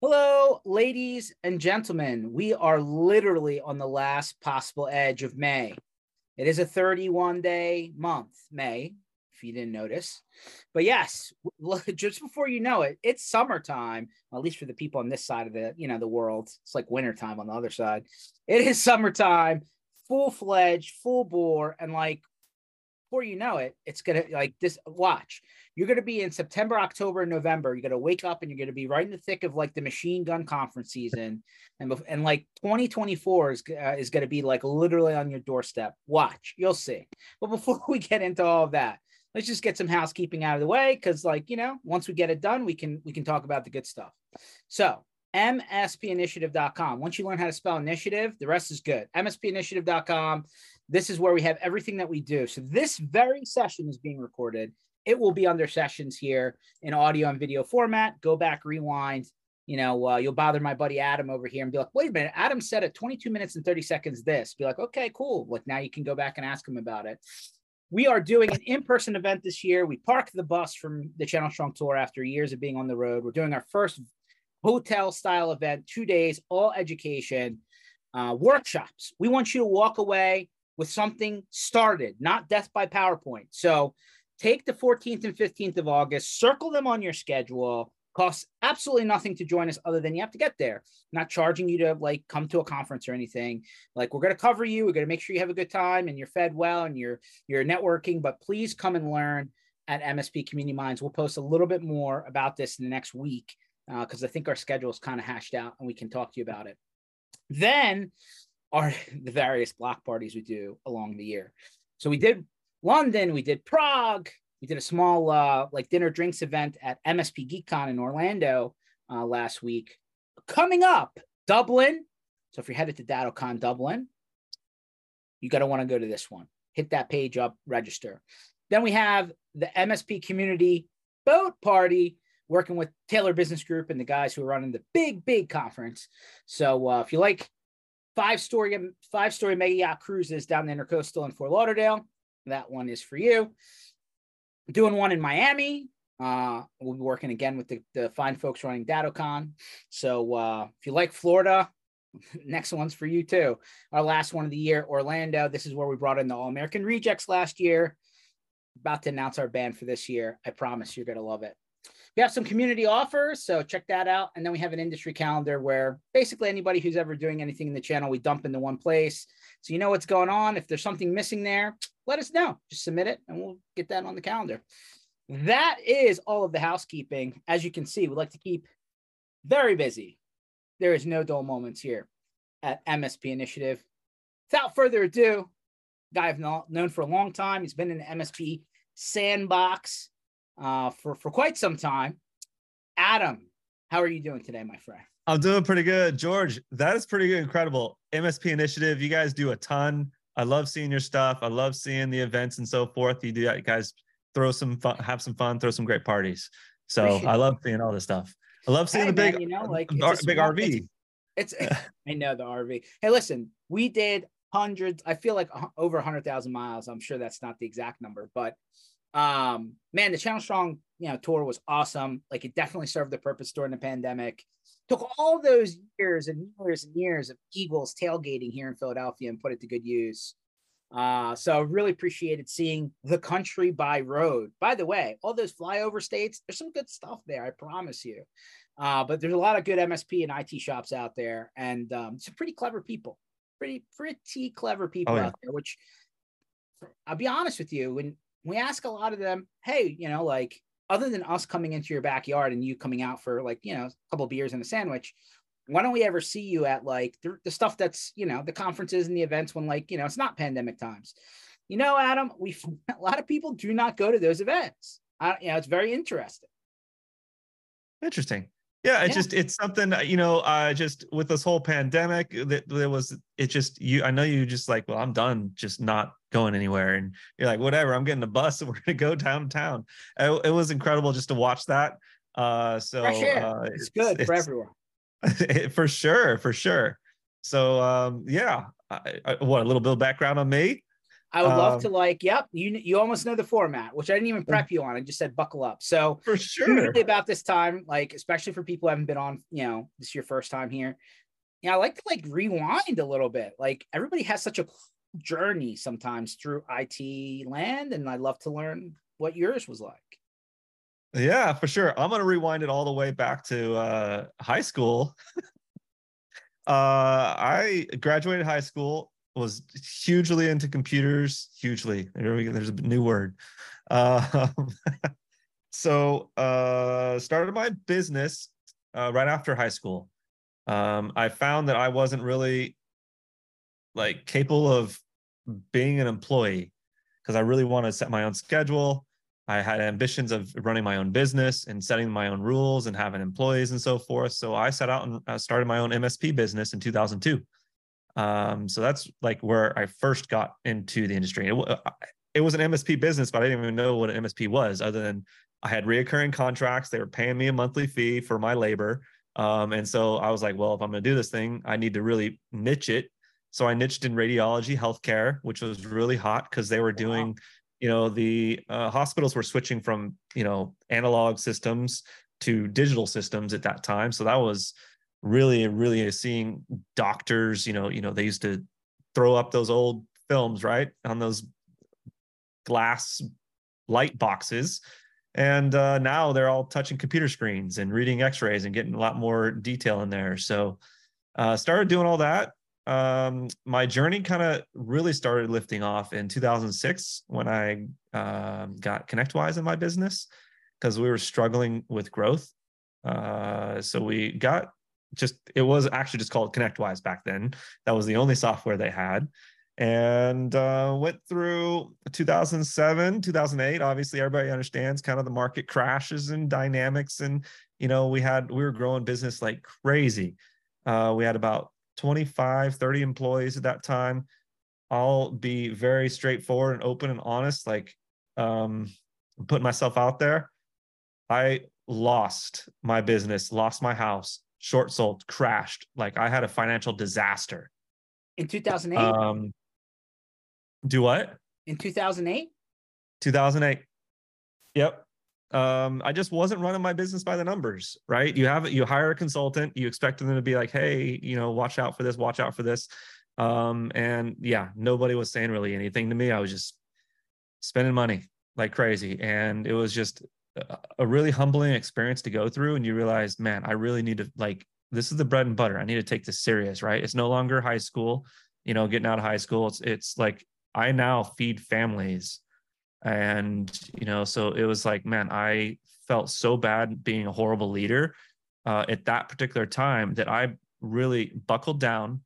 Hello, ladies and gentlemen. We are literally on the last possible edge of May. It is a 31 day month, May, if you didn't notice. But yes, just before you know it, it's summertime, at least for the people on this side of the, you know, the world. It's like wintertime on the other side. It is summertime, full fledged, full bore, and like before you know it, it's gonna like this. Watch, you're gonna be in September, October, November. You're gonna wake up and you're gonna be right in the thick of like the machine gun conference season, and and like 2024 is uh, is gonna be like literally on your doorstep. Watch, you'll see. But before we get into all of that, let's just get some housekeeping out of the way because, like you know, once we get it done, we can we can talk about the good stuff. So mspinitiative.com. Once you learn how to spell initiative, the rest is good. mspinitiative.com. This is where we have everything that we do. So this very session is being recorded. It will be under sessions here in audio and video format. Go back, rewind. You know, uh, you'll bother my buddy Adam over here and be like, wait a minute, Adam said at 22 minutes and 30 seconds this. Be like, okay, cool. Like now you can go back and ask him about it. We are doing an in-person event this year. We parked the bus from the Channel Strong Tour after years of being on the road. We're doing our first hotel style event, two days, all education, uh, workshops. We want you to walk away with something started, not death by PowerPoint. So take the 14th and 15th of August, circle them on your schedule. Costs absolutely nothing to join us other than you have to get there. not charging you to like come to a conference or anything. Like we're going to cover you. We're going to make sure you have a good time and you're fed well and you're you're networking. But please come and learn at MSP Community Minds. We'll post a little bit more about this in the next week because uh, I think our schedule is kind of hashed out and we can talk to you about it. Then are the various block parties we do along the year. So we did London, we did Prague, we did a small uh, like dinner drinks event at MSP GeekCon in Orlando uh, last week. Coming up, Dublin. So if you're headed to DattoCon Dublin, you got to want to go to this one. Hit that page up, register. Then we have the MSP Community Boat Party working with Taylor Business Group and the guys who are running the big, big conference. So uh, if you like five story five story mega yacht cruises down the intercoastal in Fort Lauderdale, that one is for you. Doing one in Miami. Uh, we'll be working again with the, the fine folks running DattoCon. So uh, if you like Florida, next one's for you too. Our last one of the year, Orlando. This is where we brought in the All American Rejects last year. About to announce our band for this year. I promise you're going to love it we have some community offers, so check that out. And then we have an industry calendar where basically anybody who's ever doing anything in the channel, we dump into one place. So you know what's going on. If there's something missing there, let us know. Just submit it and we'll get that on the calendar. That is all of the housekeeping. As you can see, we like to keep very busy. There is no dull moments here at MSP Initiative. Without further ado, guy I've known for a long time. He's been in the MSP sandbox uh, for for quite some time. Adam, how are you doing today, my friend? I'm doing pretty good, George. That is pretty good, incredible. MSP Initiative, you guys do a ton. I love seeing your stuff. I love seeing the events and so forth. You do that, you guys throw some fun, have some fun, throw some great parties. So Appreciate I love seeing all this stuff. I love seeing hey, the big, man, you know, like big small, RV. It's, it's I know the RV. Hey, listen, we did hundreds. I feel like over hundred thousand miles. I'm sure that's not the exact number, but um, man, the Channel Strong, you know, tour was awesome. Like it definitely served the purpose during the pandemic. Took all those years and years and years of Eagles tailgating here in Philadelphia and put it to good use. Uh, so really appreciated seeing the country by road. By the way, all those flyover states, there's some good stuff there, I promise you. Uh, but there's a lot of good MSP and IT shops out there, and um, some pretty clever people, pretty pretty clever people oh, yeah. out there. Which I'll be honest with you, when we ask a lot of them, hey, you know, like other than us coming into your backyard and you coming out for like, you know, a couple beers and a sandwich, why don't we ever see you at like the, the, stuff that's, you know, the conferences and the events when like, you know, it's not pandemic times. You know, Adam, we a lot of people do not go to those events. I, you know, it's very interesting. Interesting. Yeah, it's yeah. just it's something you know. Uh, just with this whole pandemic, that there was it just you. I know you just like, well, I'm done, just not going anywhere, and you're like, whatever. I'm getting a bus, and we're gonna go downtown. It, it was incredible just to watch that. Uh, so uh, it's, it's, good it's, for everyone. for sure, for sure. So um, yeah, I, I, what a little bit of background on me. I would love um, to like, yep, you you almost know the format, which I didn't even prep you on. I just said buckle up. So for sure, about this time, like especially for people who haven't been on, you know, this is your first time here. Yeah, I like to like rewind a little bit. Like everybody has such a journey sometimes through IT land, and I love to learn what yours was like. Yeah, for sure. I'm gonna rewind it all the way back to uh, high school. uh, I graduated high school, was hugely into computers, hugely. There's a new word. Uh, so uh, started my business uh, right after high school. Um, I found that I wasn't really like capable of being an employee because I really want to set my own schedule. I had ambitions of running my own business and setting my own rules and having employees and so forth. So I set out and uh, started my own MSP business in 2002. Um, so that's like where I first got into the industry. It, uh, it was an MSP business, but I didn't even know what an MSP was, other than I had reoccurring contracts. They were paying me a monthly fee for my labor. Um, and so I was like, well, if I'm going to do this thing, I need to really niche it. So I niched in radiology, healthcare, which was really hot because they were doing. Wow. you know the uh, hospitals were switching from you know analog systems to digital systems at that time. So that was really really seeing doctors you know you know they used to throw up those old films right on those glass light boxes. And uh, now they're all touching computer screens and reading x-rays and getting a lot more detail in there. So uh, started doing all that um, my journey kind of really started lifting off in 2006 when I um, got ConnectWise in my business because we were struggling with growth. Uh, so we got just it was actually just called ConnectWise back then. That was the only software they had, and uh, went through 2007, 2008. Obviously, everybody understands kind of the market crashes and dynamics, and you know we had we were growing business like crazy. Uh, we had about 25, 30 employees at that time. I'll be very straightforward and open and honest, like um, putting myself out there. I lost my business, lost my house, short sold, crashed. Like I had a financial disaster. In 2008? Um, do what? In 2008? 2008. Yep um, I just wasn't running my business by the numbers, right? You have you hire a consultant, you expect them to be like, hey, you know, watch out for this, watch out for this. Um, and yeah, nobody was saying really anything to me. I was just spending money like crazy. And it was just a really humbling experience to go through. And you realize, man, I really need to like this is the bread and butter. I need to take this serious, right? It's no longer high school, you know, getting out of high school. It's it's like I now feed families and you know so it was like man i felt so bad being a horrible leader uh, at that particular time that i really buckled down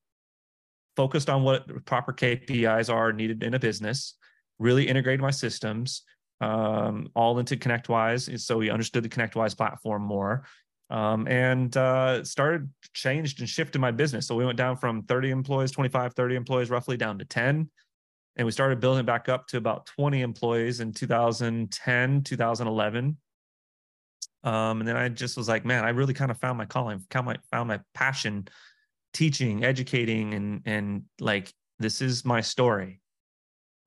focused on what proper kpis are needed in a business really integrated my systems um, all into connectwise so we understood the connectwise platform more um, and uh, started changed and shifted my business. So we went down from 30 employees 25 30 employees roughly down to 10 and we started building back up to about 20 employees in 2010 2011 um, and then i just was like man i really kind of found my calling found my, found my passion teaching educating and and like this is my story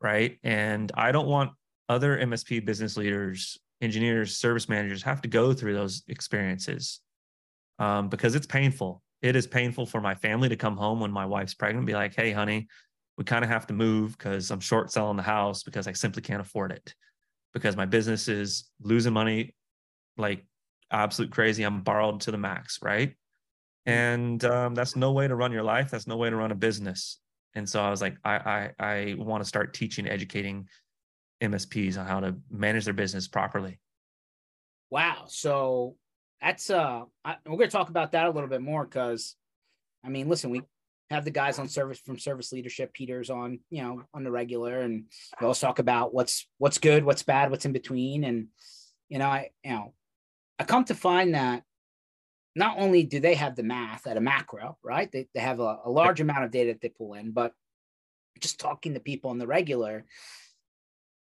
right? And i don't want other msp business leaders engineers service managers have to go through those experiences um, because it's painful. It is painful for my family to come home when my wife's pregnant and be like hey honey we kind of have to move because I'm short selling the house because I simply can't afford it because my business is losing money like absolute crazy. I'm borrowed to the max, right? Mm. And um, that's no way to run your life. That's no way to run a business. And so I was like, I I, I want to start teaching, educating MSPs on how to manage their business properly. Wow. So that's uh, I, we're going to talk about that a little bit more because, I mean, listen, we have the guys on service from service leadership peters on you know on the regular and we always talk about what's what's good what's bad what's in between and you know i you know i come to find that not only do they have the math at a macro right? They, they have a, a large amount of data that they pull in but just talking to people on the regular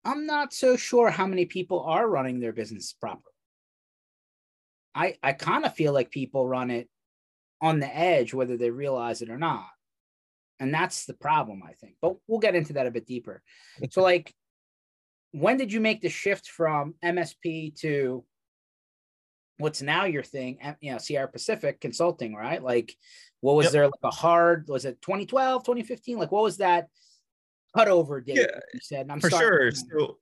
i'm not so sure how many people are running their business properly. I i kind of feel like people run it on the edge, whether they realize it or not. And that's the problem, I think. But we'll get into that a bit deeper. So, like, when did you make the shift from MSP to what's now your thing, you know, Sierra Pacific Consulting, right? Like, what was yep. there like a hard, was it 2012, 2015? Like, what was that cutover date? Yeah, you said, I'm for sure. So,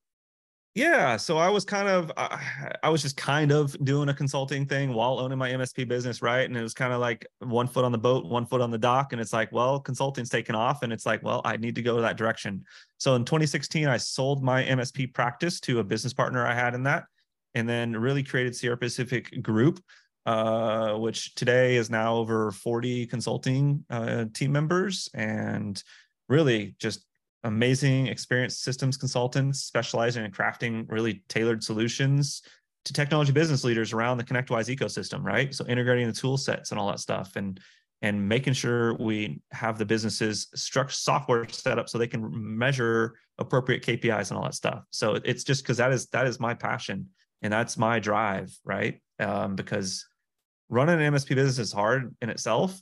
yeah, so I was kind of, I, I was just kind of doing a consulting thing while owning my MSP business, right? And it was kind of like one foot on the boat, one foot on the dock. And it's like, well, consulting's taken off. And it's like, well, I need to go that direction. So in 2016, I sold my MSP practice to a business partner I had in that and then really created Sierra Pacific Group, uh, which today is now over 40 consulting uh, team members and really just amazing experienced systems consultants specializing in crafting really tailored solutions to technology business leaders around the ConnectWise ecosystem, right? So integrating the tool sets and all that stuff and and making sure we have the businesses structure software set up so they can measure appropriate KPIs and all that stuff. So it's just because that is that is my passion and that's my drive right um, because running an msp business is hard in itself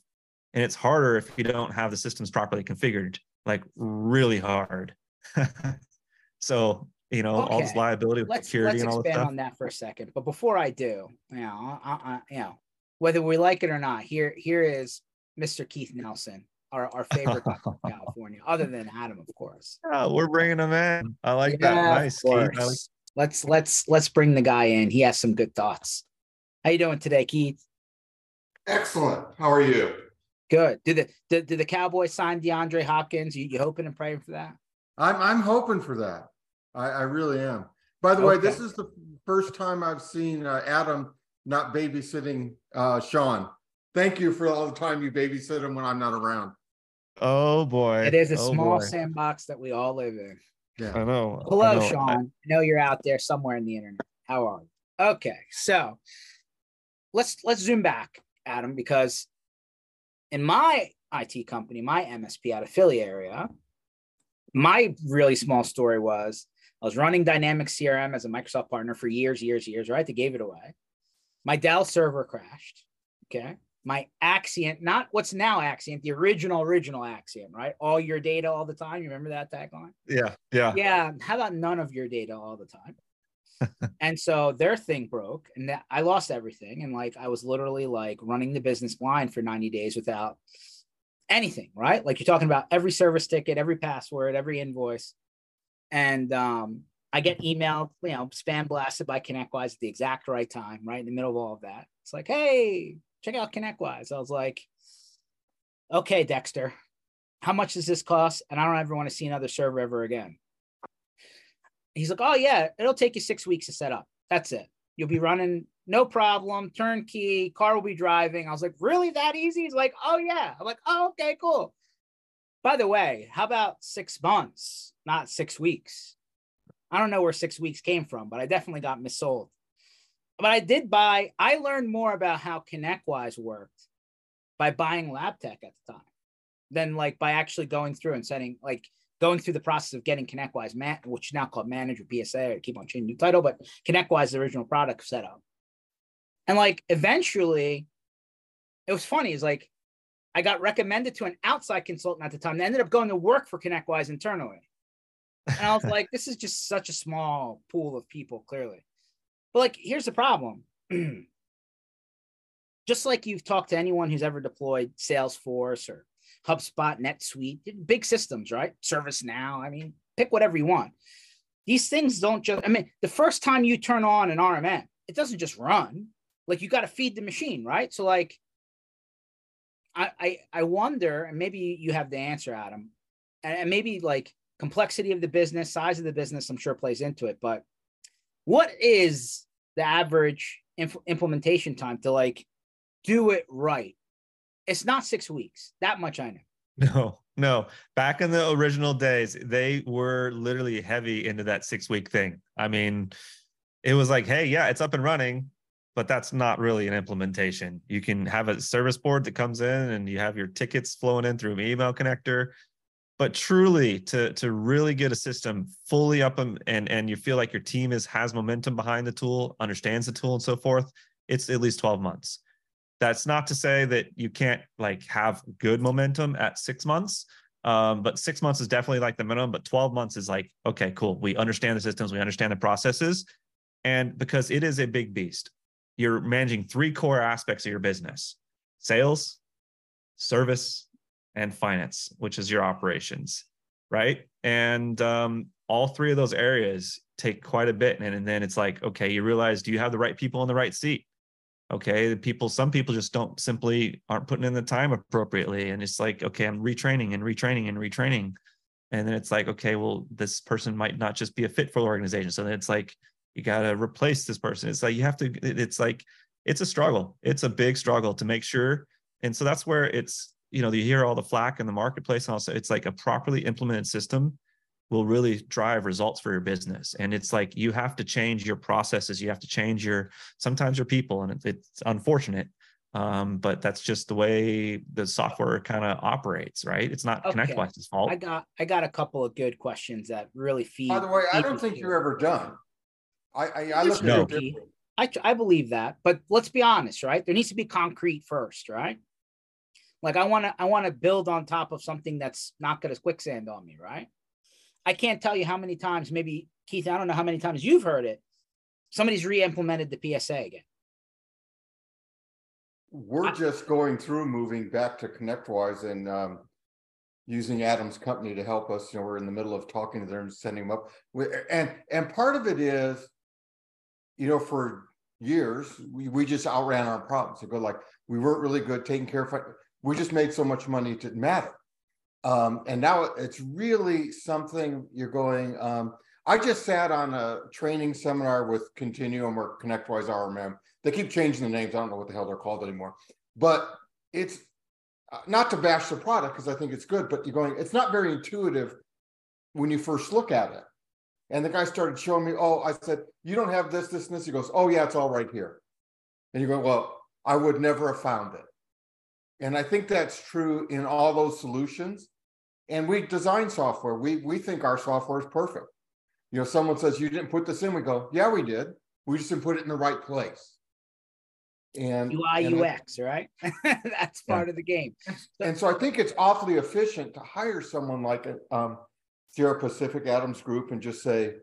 and it's harder if you don't have the systems properly configured like really hard so you know okay. all this liability with let's, security let's and all expand that on that for a second but before i do you know I, I, you know whether we like it or not here here is mr keith nelson our, our favorite from California, other than Adam, of course. Oh, we're bringing him in. I like yeah, that. Nice, Keith. Like- Let's let's let's bring the guy in. He has some good thoughts. How you doing today, Keith? Excellent. How are you? Good. Did the did, did the Cowboys sign DeAndre Hopkins? You, you hoping and praying for that? I'm I'm hoping for that. I, I really am. By the okay. way, this is the first time I've seen uh, Adam not babysitting uh, Sean. Thank you for all the time you babysit him when I'm not around. Oh boy. It is a oh small boy. sandbox that we all live in. Yeah. I know. Hello, I know. Sean. I know you're out there somewhere in the internet. How are you? Okay, so let's let's zoom back, Adam, because in my IT company, my MSP out of Philly area, my really small story was I was running Dynamics CRM as a Microsoft partner for years, years, years, right? They gave it away. My Dell server crashed. Okay my Axcient, not what's now Axcient, the original, original Axcient, right? All your data all the time. You remember that tagline? Yeah. Yeah. Yeah. How about none of your data all the time? And so their thing broke and I lost everything. And like, I was literally like running the business blind for 90 days without anything, right? Like you're talking about every service ticket, every password, every invoice. And um, I get emailed, you know, spam blasted by ConnectWise at the exact right time, right in the middle of all of that. It's like, hey, check out ConnectWise. I was like, okay, Dexter, how much does this cost? And I don't ever want to see another server ever again. He's like, oh yeah, it'll take you six weeks to set up. That's it. You'll be running no problem, turnkey, car will be driving. I was like, really that easy? He's like, oh yeah. I'm like, oh, okay, cool. By the way, how about six months, not six weeks? I don't know where six weeks came from, but I definitely got missold but I did buy, I learned more about how ConnectWise worked by buying LabTech at the time than like by actually going through and setting, like going through the process of getting ConnectWise, man, which is now called Manager PSA. I keep on changing the title, but ConnectWise, the original product setup. And like eventually, it was funny. Is like I got recommended to an outside consultant at the time. They ended up going to work for ConnectWise internally. And I was like, this is just such a small pool of people, clearly. But like, here's the problem. Just like you've talked to anyone who's ever deployed Salesforce or HubSpot, NetSuite, big systems, right? ServiceNow. I mean, pick whatever you want. These things don't just, I mean, the first time you turn on an RMM, it doesn't just run. Like you got to feed the machine, right? So like, I, I I wonder, and maybe you have the answer, Adam, and maybe like complexity of the business, size of the business, I'm sure plays into it. But what is the average inf- implementation time to like do it right. It's not six weeks. That much I know. No, no. Back in the original days, they were literally heavy into that six week thing. I mean, it was like, hey, yeah, it's up and running, but that's not really an implementation. You can have a service board that comes in and you have your tickets flowing in through an email connector but truly to to really get a system fully up and and, you feel like your team is has momentum behind the tool understands the tool and so forth it's at least 12 months that's not to say that you can't like have good momentum at six months Um, but six months is definitely like the minimum, but 12 months is like, okay, cool. We understand the systems, we understand the processes. And because it is a big beast, you're managing three core aspects of your business sales, service, and finance, which is your operations, right? And um, all three of those areas take quite a bit. And, and then it's like, okay, you realize, do you have the right people in the right seat? Okay, the people, some people just don't simply aren't putting in the time appropriately. And it's like, okay, I'm retraining and retraining and retraining. And then it's like, okay, well, this person might not just be a fit for the organization. So then it's like, you got to replace this person. It's like, you have to, it's like, it's a struggle. It's a big struggle to make sure. And so that's where it's, you know, you hear all the flack in the marketplace. And also, it's like a properly implemented system will really drive results for your business. And it's like you have to change your processes. You have to change your sometimes your people, and it's unfortunate, um, but that's just the way the software kind of operates, right? It's not okay. ConnectWise's fault. I got I got a couple of good questions that really feed. By the way, I don't think you're ever done. I I, I look no. at it I, I believe that, but let's be honest, right? There needs to be concrete first, right? Like I want to I want to build on top of something that's not going to quicksand on me, right? I can't tell you how many times, maybe Keith, I don't know how many times you've heard it. Somebody's re-implemented the PSA again. We're I, just going through moving back to ConnectWise and um, using Adam's company to help us. You know, we're in the middle of talking to them sending them up. We, and and part of it is, you know, for years we, we just outran our problems. So go like we weren't really good taking care of. It. We just made so much money it didn't matter. Um, and now it's really something you're going. Um, I just sat on a training seminar with Continuum or ConnectWise RMM. They keep changing the names. I don't know what the hell they're called anymore. But it's uh, not to bash the product because I think it's good, but you're going, it's not very intuitive when you first look at it. And the guy started showing me, oh, I said, you don't have this, this, and this. He goes, oh, yeah, it's all right here. And you're going, well, I would never have found it. And I think that's true in all those solutions and we design software. We we think our software is perfect. You know, someone says you didn't put this in, we go, yeah, we did. We just didn't put it in the right place. And UI and UX, right? That's part yeah. of the game. and so I think it's awfully efficient to hire someone like a um, Sierra Pacific Adams Group and just say,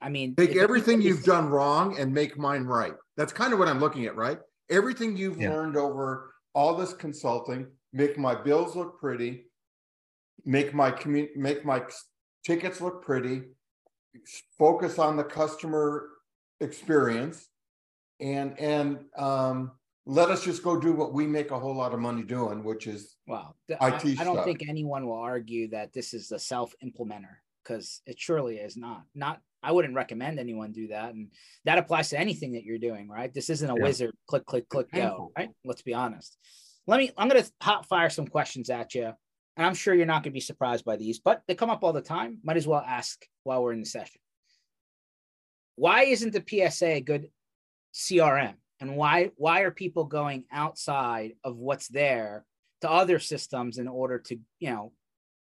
I mean, take everything you've done wrong and make mine right. That's kind of what I'm looking at, right? Everything you've yeah. learned over all this consulting, make my bills look pretty, make my community make my tickets look pretty focus on the customer experience and and um, let us just go do what we make a whole lot of money doing which is wow IT I, I don't think anyone will argue that this is a self implementer because it surely is not not I wouldn't recommend anyone do that. And that applies to anything that you're doing, right? This isn't a yeah. wizard, click, click, click, go, right? Let's be honest. Let me, I'm going to hot fire some questions at you and I'm sure you're not going to be surprised by these, but they come up all the time. Might as well ask while we're in the session. Why isn't the PSA a good CRM? And why why are people going outside of what's there to other systems in order to, you know,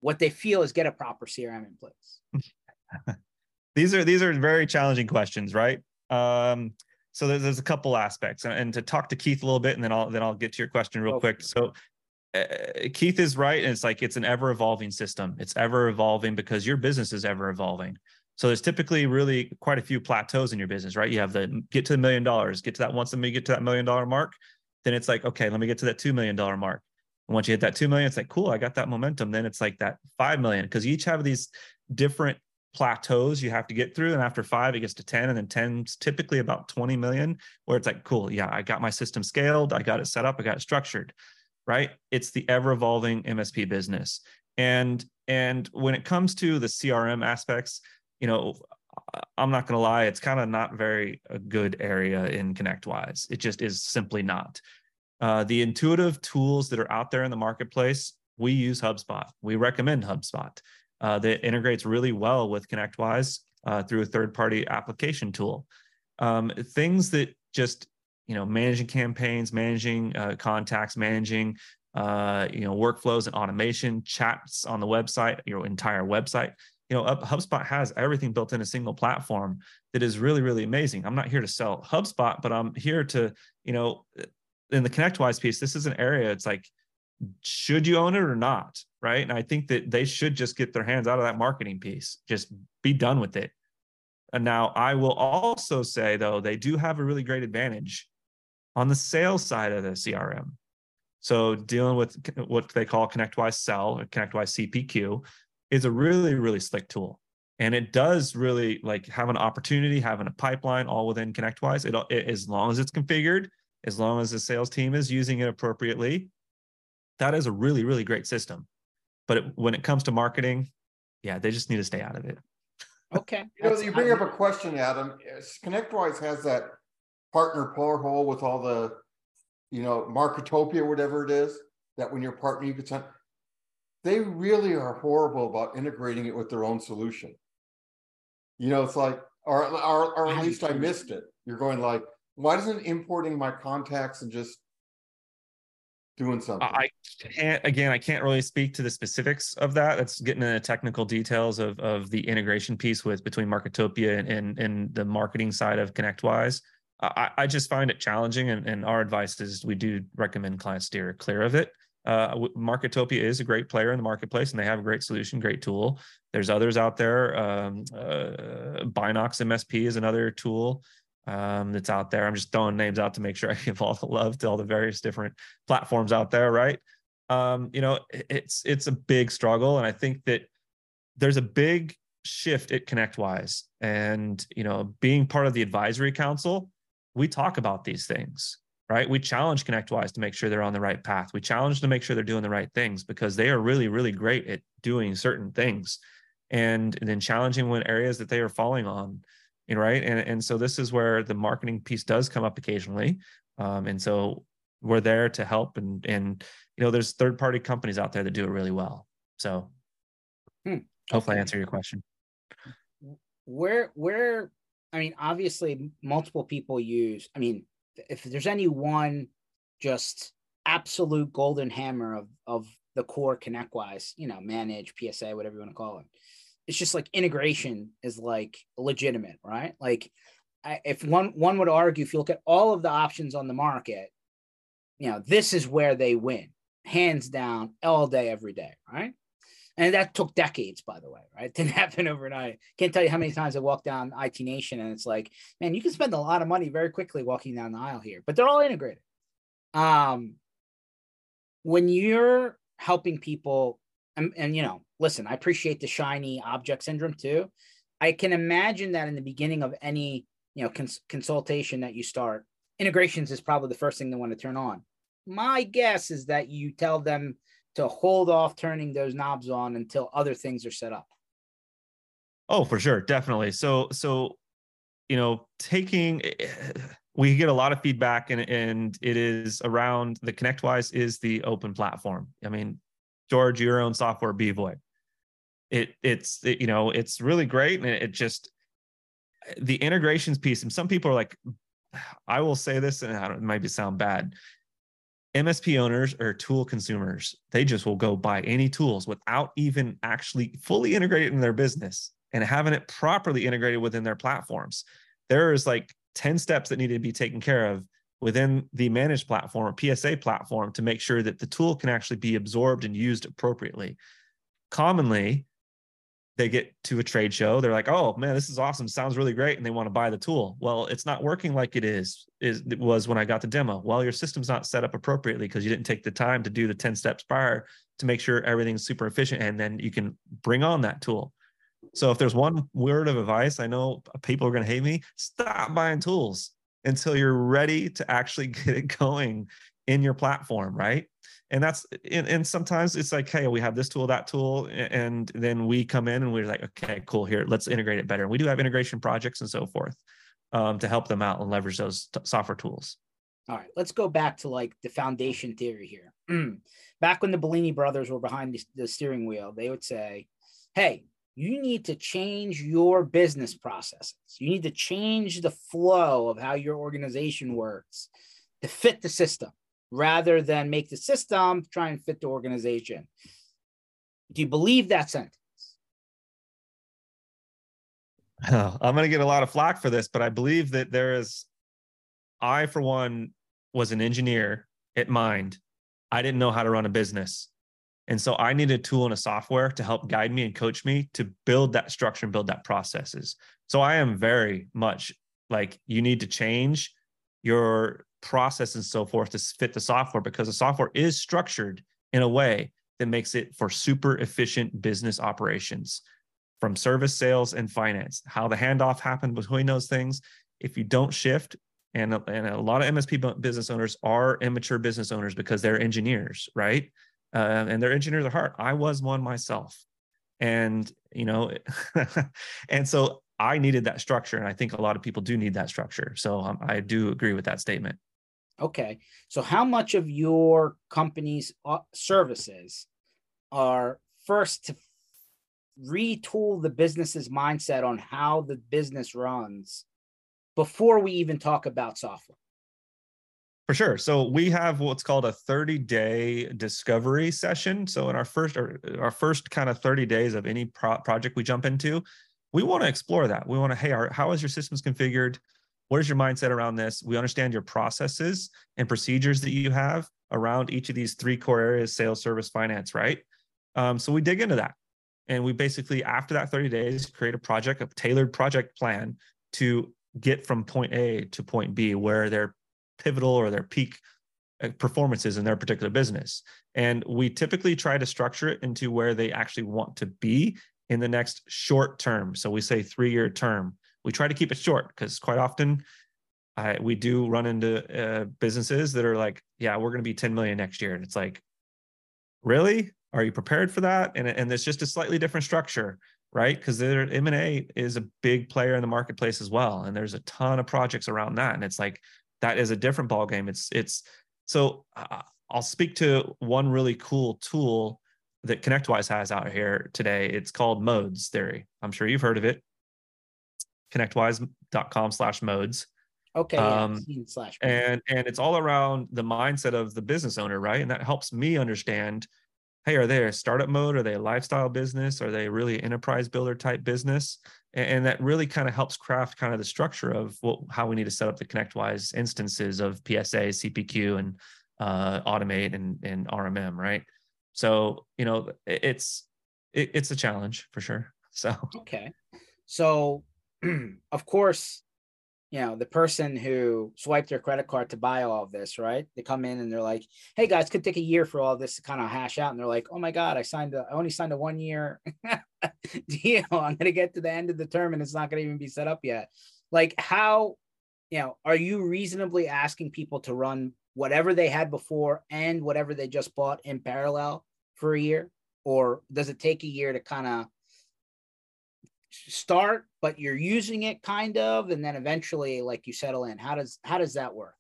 what they feel is get a proper CRM in place? these are these are very challenging questions, right? Um, so there's, there's a couple aspects, and, and, to talk to Keith a little bit, and then I'll then I'll get to your question real quick. So Eh, eh, Keith is right. And it's like it's an ever evolving system. It's ever evolving because your business is ever evolving. So there's typically really quite a few plateaus in your business, right? You have the get to the million dollars, get to that once me get to that million dollar mark, then it's like, okay, let me get to that two million dollar mark. And once you hit that two million, it's like, cool, I got that momentum. Then it's like that five million because you each have these different plateaus you have to get through. And after five, it gets to 10, and then 10's typically about 20 million, where it's like, cool, yeah, I got my system scaled, I got it set up, I got it structured right? It's the ever evolving MSP business. And and when it comes to the CRM aspects, you know, I'm not going to lie, it's kind of not very a good area in ConnectWise. It just is simply not. Uh, the intuitive tools that are out there in the marketplace, we use HubSpot. We recommend HubSpot. Uh, that integrates really well with ConnectWise uh, through a third-party application tool. Um, things that just you know managing campaigns managing uh, contacts managing uh, you know workflows and automation chats on the website your entire website you know hubspot has everything built in a single platform that is really really amazing i'm not here to sell hubspot but i'm here to you know in the connectwise piece this is an area it's like should you own it or not? Right. And I think that they should just get their hands out of that marketing piece, just be done with it. And now I will also say, though, they do have a really great advantage on the sales side of the CRM. So dealing with what they call ConnectWise Sell or ConnectWise CPQ is a really, really slick tool. And it does really like have an opportunity, having a pipeline all within ConnectWise. It, it as long as it's configured, as long as the sales team is using it appropriately, that is a really, really great system. But it, when it comes to marketing, yeah, they just need to stay out of it. Okay. you know, you bring up a question, Adam. ConnectWise has that partner portal with all the, you know, Marketopia, whatever it is, that when you're partner, you can send. They really are horrible about integrating it with their own solution. You know, it's like, or, or, or at least I missed it. You're going like, why doesn't importing my contacts and just doing something? I can't again, I can't really speak to the specifics of that. That's getting into the technical details of of the integration piece with between Marketopia and and, and the marketing side of ConnectWise. I, I just find it challenging, and, and our advice is we do recommend clients steer clear of it. Uh, Marketopia is a great player in the marketplace, and they have a great solution, great tool. There's others out there. Um, uh, Binox MSP is another tool um, that's out there. I'm just throwing names out to make sure I give all the love to all the various different platforms out there, right? Um, you know, it's it's a big struggle, and I think that there's a big shift at ConnectWise, and you know, being part of the advisory council, we talk about these things, right? We challenge ConnectWise to make sure they're on the right path. We challenge to make sure they're doing the right things because they are really, really great at doing certain things, and, and then challenging when areas that they are falling on right? And and so this is where the marketing piece does come up occasionally, um, and so we're there to help. And and you know, there's third party companies out there that do it really well. So hmm. hopefully, I answer your question. Where where I mean, obviously, multiple people use. I mean, if there's any one just absolute golden hammer of of the core ConnectWise, you know, manage PSA, whatever you want to call it it's just like integration is like legitimate, right? Like I, if one one would argue, if you look at all of the options on the market, you know, this is where they win, hands down, all day, every day, right? And that took decades, by the way, right? It didn't happen overnight. Can't tell you how many times I walk down IT Nation and it's like, man, you can spend a lot of money very quickly walking down the aisle here, but they're all integrated. Um, when you're helping people, and, and you know, listen, I appreciate the shiny object syndrome too. I can imagine that in the beginning of any you know cons- consultation that you start, integrations is probably the first thing they want to turn on. My guess is that you tell them to hold off turning those knobs on until other things are set up. Oh, for sure, definitely. So, so you know, taking eh, we get a lot of feedback and and it is around the ConnectWise is the open platform. I mean, George, your own software, bvoip it it's it, you know it's really great and it just eh, the integrations piece and some people are like i will say this and it might be sound bad msp owners are tool consumers they just will go buy any tools without even actually fully integrated in their business and having it properly integrated within their platforms. There is like 10 steps that need to be taken care of within the managed platform or psa platform to make sure that the tool can actually be absorbed and used appropriately. Commonly they get to a trade show they're like oh man this is awesome sounds really great and they want to buy the tool. Well it's not working like it is is it was when i got the demo. Well your system's not set up appropriately because you didn't take the time to do the 10 steps prior to make sure everything's super efficient and then you can bring on that tool. So if there's one word of advice i know people are going to hate me stop buying tools until you're ready to actually get it going in your platform right? And that's and, and sometimes it's like hey we have this tool that tool and then we come in and we're like okay cool here let's integrate it better. And we do have integration projects and so forth um, to help them out and leverage those t- software tools. All right let's go back to like the foundation theory here. Back when the bellini brothers were behind the, the steering wheel they would say hey you need to change your business processes. You need to change the flow of how your organization works to fit the system rather than make the system try and fit the organization. Do you believe that sentence? I'm going to get a lot of flack for this, but I believe that there is, I, for one, was an engineer at Mind I didn't know how to run a business. And so I needed a tool and a software to help guide me and coach me to build that structure and build that processes. So I am very much like you need to change your process and so forth to fit the software because the software is structured in a way that makes it for super efficient business operations from service sales and finance. How the handoff happened between those things if you don't shift and, and a lot of msp business owners are immature business owners because they're engineers right? Uh, and they're engineers at heart i was one myself. And you know and so i needed that structure and i think a lot of people do need that structure. So um, i do agree with that statement Okay. So how much of your company's uh, services are first to retool the business's mindset on how the business runs before we even talk about software? For sure. So we have what's called a 30 day discovery session. So in our first our first kind of 30 days of any pro- project we jump into, we want to explore that. We want to, hey, our, how is your systems configured? What is your mindset around this? We understand your processes and procedures that you have around each of these three core areas sales, service, finance, right? Um, so we dig into that. And we basically, after that 30 days, create a project, a tailored project plan to get from point A to point B, where their pivotal or their peak uh, performances in their particular business. And we typically try to structure it into where they actually want to be in the next short term. So we say three year term we try to keep it short because quite often I, we do run into uh, businesses that are like, yeah, we're going to be 10 million next year. And it's like, really? Are you prepared for that? And, and it's just a slightly different structure, right? Because M&A is a big player in the marketplace as well. And there's a ton of projects around that. And it's like, that is a different ball game. It's, it's, so uh, I'll speak to one really cool tool that ConnectWise has out here today. It's called modes theory. I'm sure you've heard of it connectwise.com slash modes. Okay. Um, slash and and it's all around the mindset of the business owner, right? And that helps me understand, hey, are they a startup mode? Are they a lifestyle business? Are they really enterprise builder type business? And, and that really kind of helps craft kind of the structure of what, how we need to set up the ConnectWise instances of PSA, CPQ, and uh, automate and, and RMM, right? So you know, it's it, it's a challenge for sure. So okay, so of course, you know, the person who swiped their credit card to buy all of this, right? They come in and they're like, hey guys, could take a year for all this to kind of hash out. And they're like, oh my God, I signed a, I only signed a one year deal. I'm going to get to the end of the term and it's not going to even be set up yet. Like, how, you know, are you reasonably asking people to run whatever they had before and whatever they just bought in parallel for a year? Or does it take a year to kind of start but you're using it kind of and then eventually like you settle in. How does how does that work?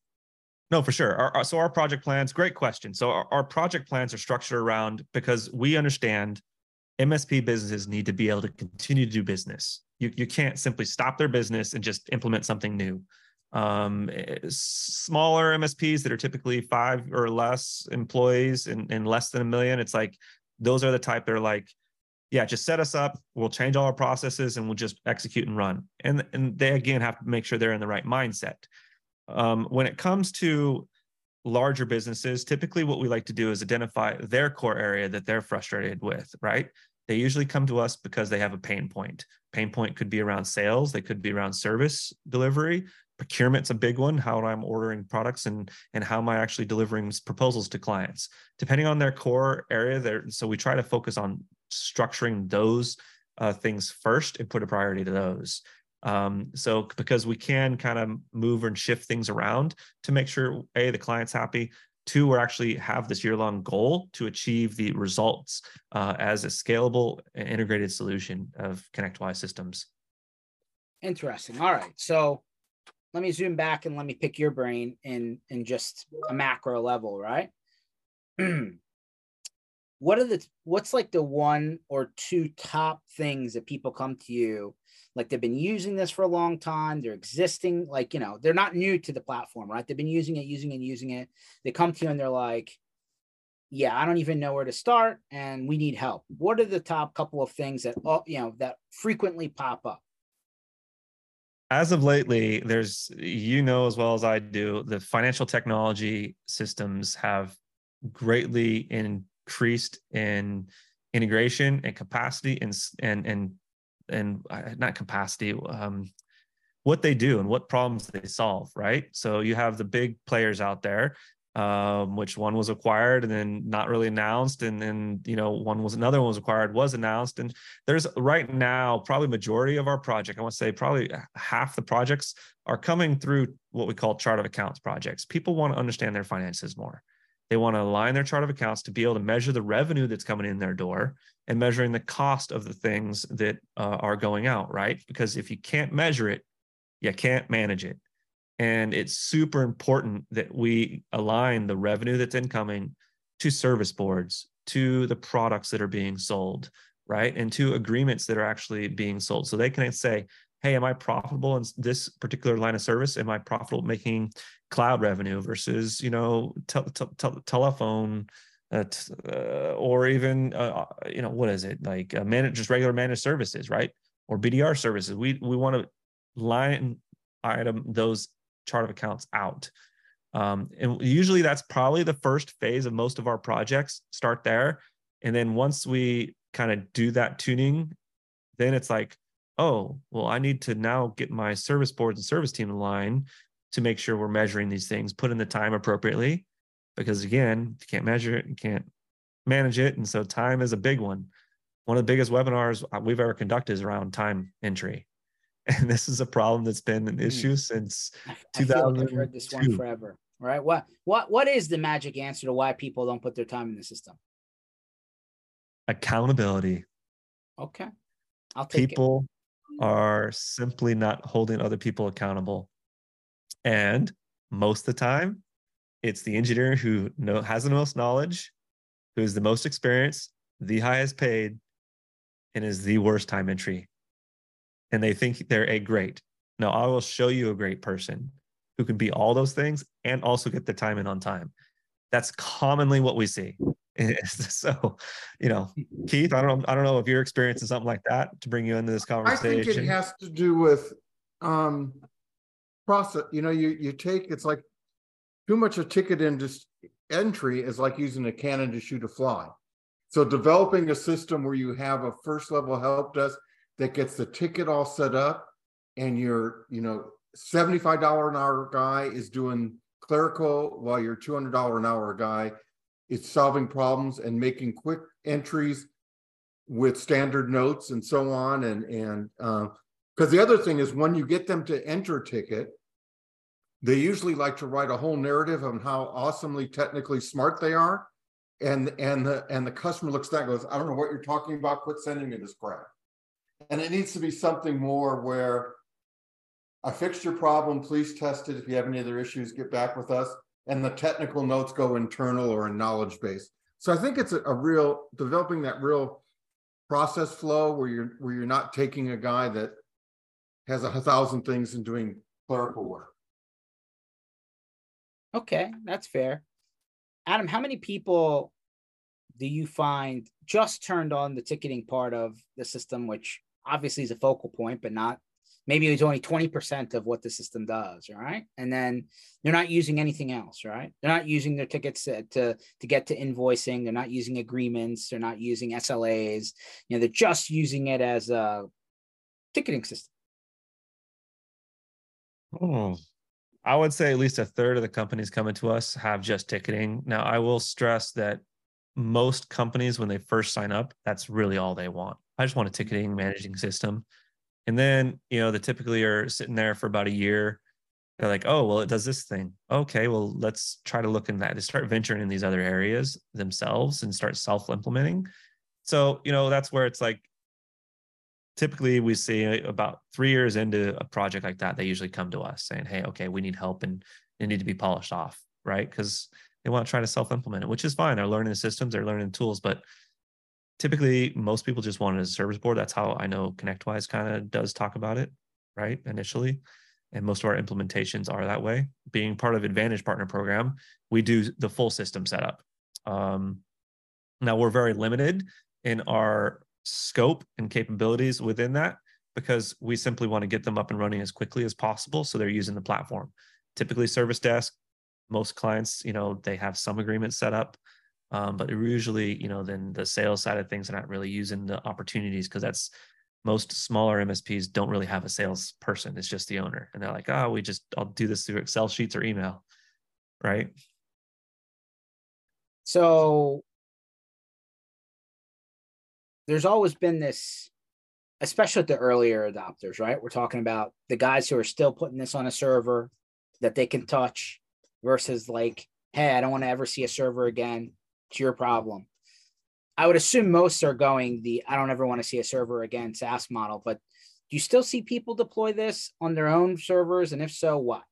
No for sure. Our, our, so our project plans great question. So our, our project plans are structured around because we understand msp businesses need to be able to continue to do business. You, you can't simply stop their business and just implement something new. Um, eh, smaller msps that are typically five or less employees and, and less than a million it's like those are the type that are like yeah, just set us up. We'll change all our processes and we'll just execute and run. And, and they again have to make sure they're in the right mindset. Um, when it comes to larger businesses, typically what we like to do is identify their core area that they're frustrated with, right? They usually come to us because they have a pain point. Pain point could be around sales, they could be around service delivery. Procurement's a big one, how I'm ordering products and and how am I actually delivering proposals to clients. Depending on their core area, there so we try to focus on structuring those uh, things first and put a priority to those. Um, so because we can kind of move and shift things around to make sure a the client's happy, two we actually have this year long goal to achieve the results uh, as a scalable integrated solution of ConnectWise systems. Interesting. All right, so let me zoom back and let me pick your brain in in just a macro level, right? what are the what's like the one or two top things that people come to you like they've been using this for a long time they're existing like you know they're not new to the platform right? They've been using it using it using it. They come to you and they're like yeah i don't even know where to start and we need help. What are the top couple of things that uh, you know that frequently pop up? As of lately there's you know as well as i do the financial technology systems have greatly increased in integration and capacity and and and and uh, not capacity um, what they do and what problems they solve right? So you have the big players out there um, which one was acquired and then not really announced and then you know one was another one was acquired was announced and there's right now probably majority of our project i want to say probably half the projects are coming through what we call chart of accounts projects. People want to understand their finances more they want to align their chart of accounts to be able to measure the revenue that's coming in their door and measuring the cost of the things that uh, are going out, right? Because if you can't measure it, you can't manage it. And it's super important that we align the revenue that's incoming to service boards, to the products that are being sold, right? And to agreements that are actually being sold. So they can say, hey, am I profitable in this particular line of service? Am I profitable making cloud revenue versus, you know, te- te- te- telephone uh, uh, or even, uh, uh, you know, what is it like uh, manage just regular managed services, right? Or BDR services. We, we want to line item those chart of accounts out. Um, and usually that's probably the first phase of most of our projects start there. And then once we kind of do that tuning, then it's like, oh, well, I need to now get my service boards and service team in line to make sure we're measuring these things, put in the time appropriately. Because again, you can't measure it, you can't manage it. And so time is a big one. One of the biggest webinars we've ever conducted is around time entry. And this is a problem that's been an hmm. issue since I, 2000. I've heard this one forever. Right. What what what is the magic answer to why people don't put their time in the system? Accountability. Okay. I'll take people it are simply not holding other people accountable. And most of the time, it's the engineer who know, has the most knowledge, who's the most experienced, the highest paid, and is the worst time entry. And they think they're a great. Now, I will show you a great person who can be all those things and also get the time in on time. That's commonly what we see. so, you know, Keith, I don't know, I don't know if you're experiencing something like that to bring you into this conversation. I think it has to do with um process. You know, you you take it's like too much a ticket just entry is like using a cannon to shoot a fly. So developing a system where you have a first level help desk that gets the ticket all set up and your, you know, $75 an hour guy is doing clerical while your $200 an hour guy it's solving problems and making quick entries with standard notes and so on. And and because uh, the other thing is when you get them to enter ticket, they usually like to write a whole narrative on how awesomely technically smart they are. And and the and the customer looks at that goes, I don't know what you're talking about. Quit sending me this crap. And it needs to be something more where I fixed your problem. Please test it. If you have any other issues, get back with us and the technical notes go internal or in knowledge base. So I think it's a, a real developing that real process flow where you're where you're not taking a guy that has a thousand things and doing clerical work. Okay, that's fair. Adam, how many people do you find just turned on the ticketing part of the system, which obviously is a focal point, but not maybe it's only 20% of what the system does right? And then they're not using anything else right? They're not using their tickets to, to, get to invoicing. They're not using agreements. They're not using slas you know they're just using it as a ticketing system. Oh i would say at least a third of the companies coming to us have just ticketing. Now i will stress that most companies when they first sign up that's really all they want. I just want a ticketing managing system and then, you know, they typically are sitting there for about a year. They're like, oh, well, it does this thing. Okay, well, let's try to look in that. They start venturing in these other areas themselves and start self implementing. So, you know, that's where it's like typically we see about three years into a project like that, they usually come to us saying, hey, okay, we need help and they need to be polished off, right? Because they want to try to self implement it, which is fine. They're learning the systems, they're learning the tools, but typically most people just want it as a service board. That's how I know ConnectWise kind of does talk about it, right? Initially. And most of our implementations are that way. Being part of Advantage Partner Program, we do the full system setup. Um, now we're very limited in our scope and capabilities within that because we simply want to get them up and running as quickly as possible. So they're using the platform. Typically, service desk, most clients, you know, they have some agreements set up. Um, but usually, you know, then the sales side of things are not really using the opportunities because that's most smaller MSPs don't really have a salesperson. It's just the owner. And they're like, oh, we just, I'll do this through Excel sheets or email. Right. So there's always been this, especially with the earlier adopters, right? We're talking about the guys who are still putting this on a server that they can touch versus like, hey, I don't want to ever see a server again. It's your problem. I would assume most are going the I don't ever want to see a server again SaaS model, but do you still see people deploy this on their own servers? And if so, what?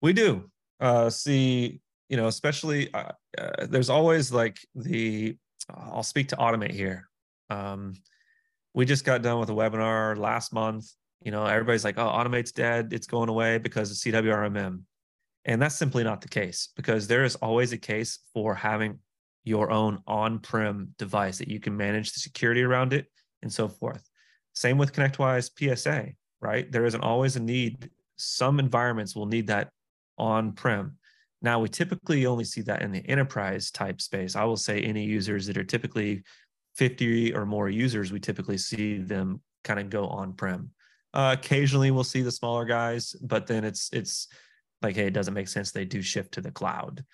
We do uh, see, you know, especially uh, uh, there's always like the I'll speak to automate here. Um, we just got done with a webinar last month. You know, everybody's like, oh, automate's dead. It's going away because of CWRMM. And that's simply not the case because there is always a case for having your own on prem device that you can manage the security around it and so forth. Same with ConnectWise PSA, right? There isn't always a need. Some environments will need that on prem. Now, we typically only see that in the enterprise type space. I will say any users that are typically 50 or more users, we typically see them kind of go on prem. Uh, occasionally, we'll see the smaller guys, but then it's it's like, hey, it doesn't make sense. They do shift to the cloud,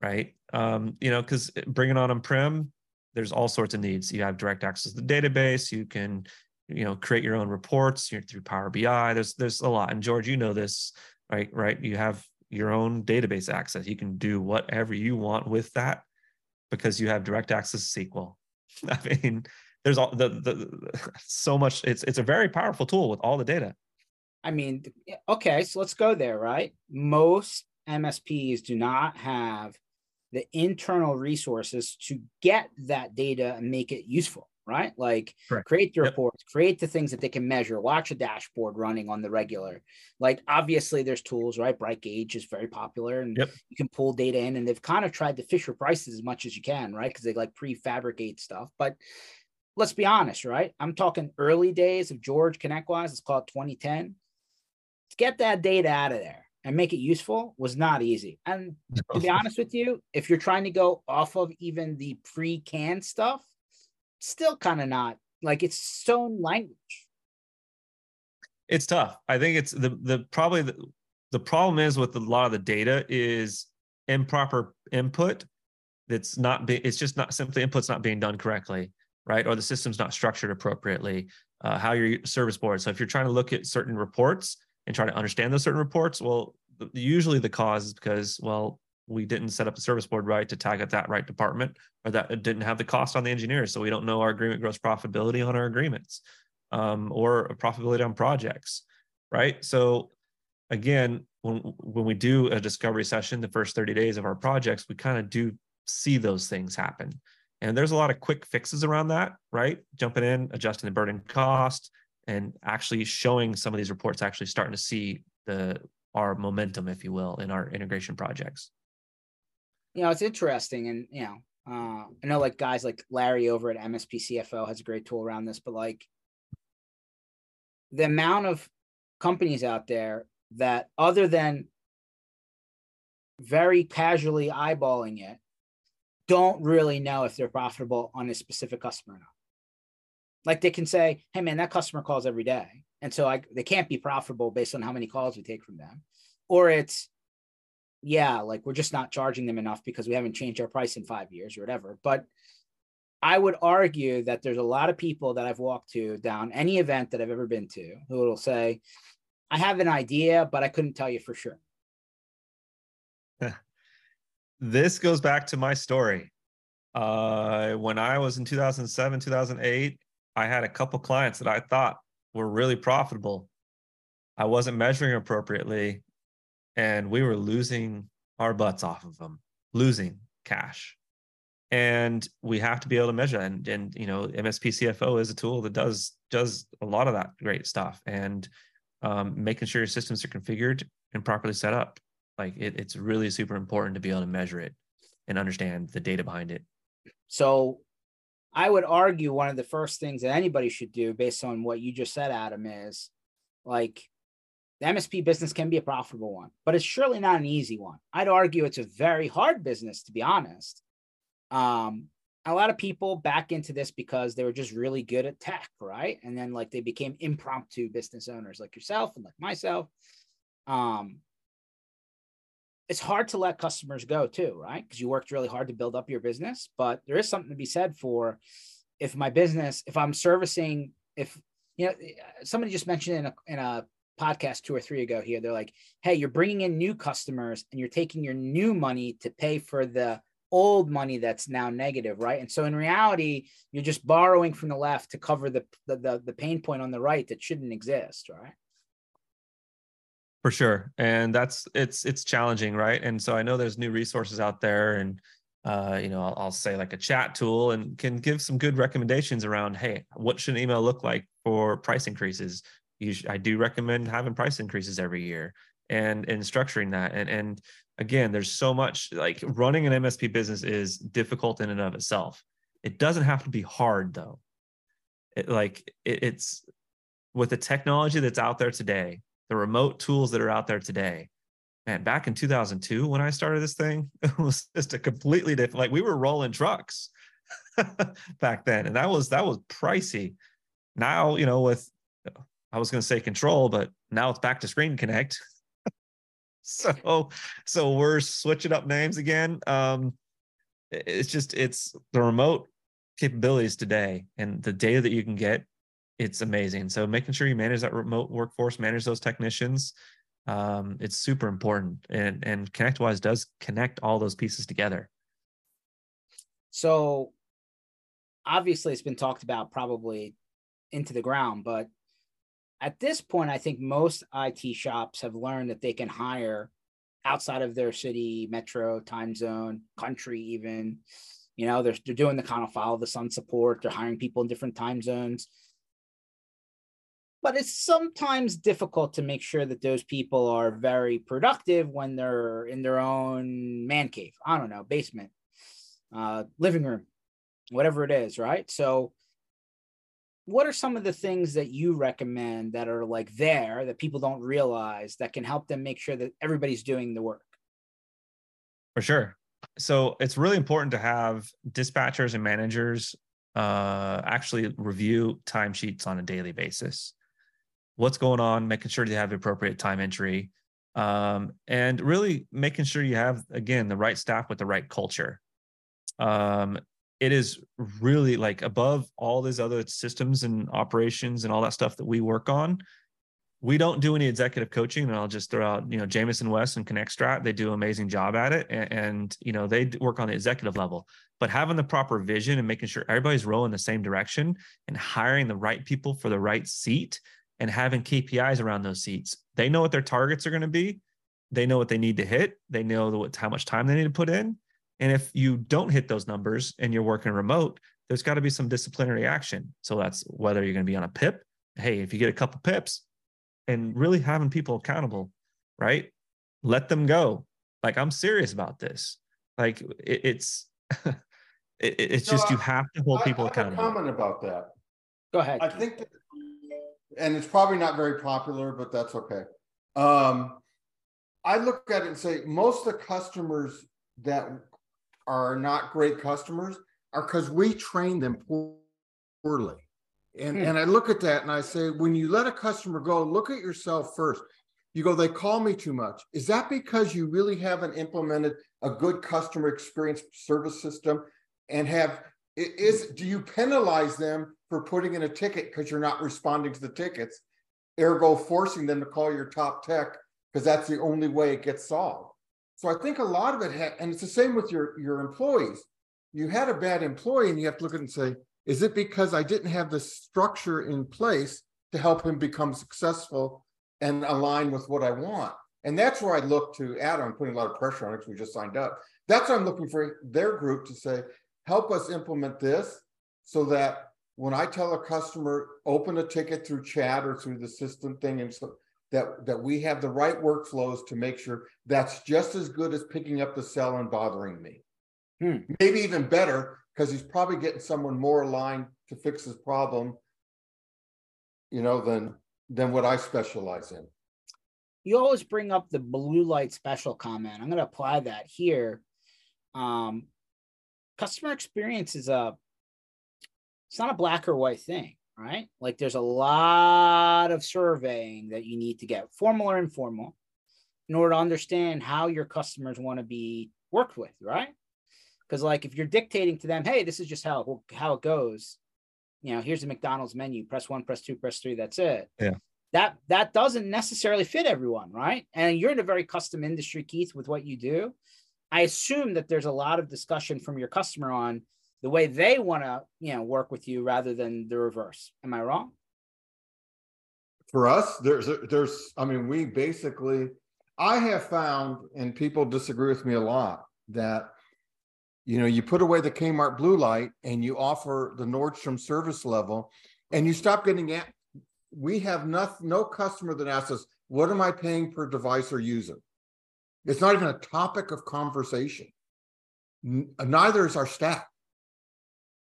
right? Um, you know, because bringing on on prem, there's all sorts of needs. You have direct access to the database. You can, you know, create your own reports through Power BI. There's there's a lot. And George, you know this, right? Right? You have your own database access. You can do whatever you want with that because you have direct access to SQL. I mean, there's all the, the so much. It's it's a very powerful tool with all the data. I mean, okay, so let's go there, right? Most MSPs do not have the internal resources to get that data and make it useful right? Like Correct. create the reports, yep. create the things that they can measure, watch a dashboard running on the regular. Like obviously there's tools, right? BrightGauge is very popular and yep. you can pull data in and they've kind of tried to Fisher prices as much as you can, right? Because they like prefabricate stuff. But let's be honest, right? I'm talking early days of George ConnectWise, it's called 2010. To get that data out of there and make it useful was not easy. And to be honest with you, if you're trying to go off of even the pre-canned stuff, still kind of not like it's stone language. It's tough. I think it's the the probably the, the problem is with a lot of the data is improper input. That's not be, it's just not simply input's not being done correctly, right? Or the system's not structured appropriately. Uh, how your service board. So if you're trying to look at certain reports and try to understand those certain reports, well, usually the cause is because well we didn't set up the service board right to tag at that right department or that it didn't have the cost on the engineers so we don't know our agreement gross profitability on our agreements um, or profitability on projects right? So again when when we do a discovery session the first 30 days of our projects we kind of do see those things happen. And there's a lot of quick fixes around that right? Jumping in adjusting the burden cost and actually showing some of these reports actually starting to see the our momentum if you will in our integration projects you know, it's interesting, and you know, uh, I know like guys like Larry over at MSP CFO has a great tool around this, but like the amount of companies out there that, other than very casually eyeballing it, don't really know if they're profitable on a specific customer or not. Like they can say, "Hey, man, that customer calls every day," and so I, they can't be profitable based on how many calls we take from them, or it's yeah, like we're just not charging them enough because we haven't changed our price in five years or whatever. But I would argue that there's a lot of people that I've walked to down any event that I've ever been to who will say, I have an idea, but I couldn't tell you for sure. this goes back to my story. Uh, when I was in 2007, 2008, I had a couple clients that I thought were really profitable. I wasn't measuring appropriately and we were losing our butts off of them, losing cash. And we have to be able to measure. And, and you know, MSP CFO is a tool that does does a lot of that great stuff. And um, making sure your systems are configured and properly set up, like it, it's really super important to be able to measure it and understand the data behind it. So I would argue one of the first things that anybody should do based on what you just said, Adam, is like the MSP business can be a profitable one, but it's surely not an easy one. I'd argue it's a very hard business, to be honest. Um, a lot of people back into this because they were just really good at tech, right? And then like they became impromptu business owners like yourself and like myself. Um, it's hard to let customers go too, right? Because you worked really hard to build up your business, but there is something to be said for if my business, if I'm servicing, if you know, somebody just mentioned in a in a podcast two or three ago here, they're like, "Hey, you're bringing in new customers and you're taking your new money to pay for the old money that's now negative, right? And so in reality, you're just borrowing from the left to cover the the, the, the pain point on the right that shouldn't exist, right? For sure. And that's it's it's challenging, right? And so I know there's new resources out there and uh, you know, I'll, I'll, say like a chat tool and can give some good recommendations around, hey, what should an email look like for price increases? Sh- I do recommend having price increases every year and and structuring that. And and again, there's so much like running an MSP business is difficult in and of itself. It doesn't have to be hard though. It, like it, it's with the technology that's out there today, the remote tools that are out there today. Man, back in 2002 when I started this thing, it was just a completely different. Like we were rolling trucks back then, and that was that was pricey. Now, you know, with I was going to say control, but now it's back to ScreenConnect. so so we're switching up names again um it's just it's the remote capabilities today and the data that you can get it's amazing so making sure you manage that remote workforce manage those technicians um it's super important and and connectwise does connect all those pieces together so obviously it's been talked about probably into the ground but at this point, I think most IT shops have learned that they can hire outside of their city, metro, time zone, country, even. You know, they're, they're doing the kind of follow the sun support, they're hiring people in different time zones. But it's sometimes difficult to make sure that those people are very productive when they're in their own man cave. I don't know, basement, uh, living room, whatever it is, right? So what are some of the things that you recommend that are like there that people don't realize that can help them make sure that everybody's doing the work? For sure. So it's really important to have dispatchers and managers uh, actually review timesheets on a daily basis. What's going on, making sure they have the appropriate time entry, um, and really making sure you have, again, the right staff with the right culture. Um, it is really like above all these other systems and operations and all that stuff that we work on. We don't do any executive coaching, and I'll just throw out, you know, Jamison West and ConnectStrat. They do an amazing job at it, and, and you know they work on the executive level. But having the proper vision and making sure everybody's rowing the same direction, and hiring the right people for the right seat, and having KPIs around those seats. They know what their targets are going to be. They know what they need to hit. They know what how much time they need to put in, and if you don't hit those numbers and you're working remote, there's got to be some disciplinary action. So that's whether you're going to be on a PIP. Hey, if you get a couple pips and really having people accountable, right? Let them go. Like I'm serious about this. Like it, it's it, it's just you have to hold people I, accountable. comment about that. Go ahead. I think, that, and it's probably not very popular, but that's okay. Um, I look at it and say most of the customers that are not great customers are because we train them poorly. And, hmm. and I look at that and I say, when you let a customer go, look at yourself first. You go, they call me too much. Is that because you really haven't implemented a good customer experience service system and have is do you penalize them for putting in a ticket because you're not responding to the tickets, ergo forcing them to call your top tech because that's the only way it gets solved? So I think a lot of it, ha- and it's the same with your your employees. You had a bad employee, and you have to look at it and say, is it because I didn't have the structure in place to help him become successful and align with what I want? And that's where I look to Adam. I'm putting a lot of pressure on it because we just signed up. That's what I'm looking for their group to say, help us implement this so that when I tell a customer, open a ticket through chat or through the system thing, and so that that we have the right workflows to make sure that's just as good as picking up the cell and bothering me. Hmm. Maybe even better because he's probably getting someone more aligned to fix his problem, you know, than than what I specialize in. you always bring up the blue light special comment. I'm going to apply that here. Um, customer experience is a it's not a black or white thing, right? Like there's a lot of surveying that you need to get, formal or informal, in order to understand how your customers want to be worked with, right? Because like if you're dictating to them, hey, this is just how how it goes, you know, here's the McDonald's menu, press one, press two, press three, that's it. Yeah. That that doesn't necessarily fit everyone, right? And you're in a very custom industry, Keith, with what you do. I assume that there's a lot of discussion from your customer on the way they want to, you know, work with you rather than the reverse. Am I wrong? For us, there's there's I mean, we basically I have found, and people disagree with me a lot, that you know, you put away the Kmart blue light and you offer the Nordstrom service level, and you stop getting at. We have no, no customer that asks us, "What am I paying per device or user?" It's not even a topic of conversation. Neither is our staff.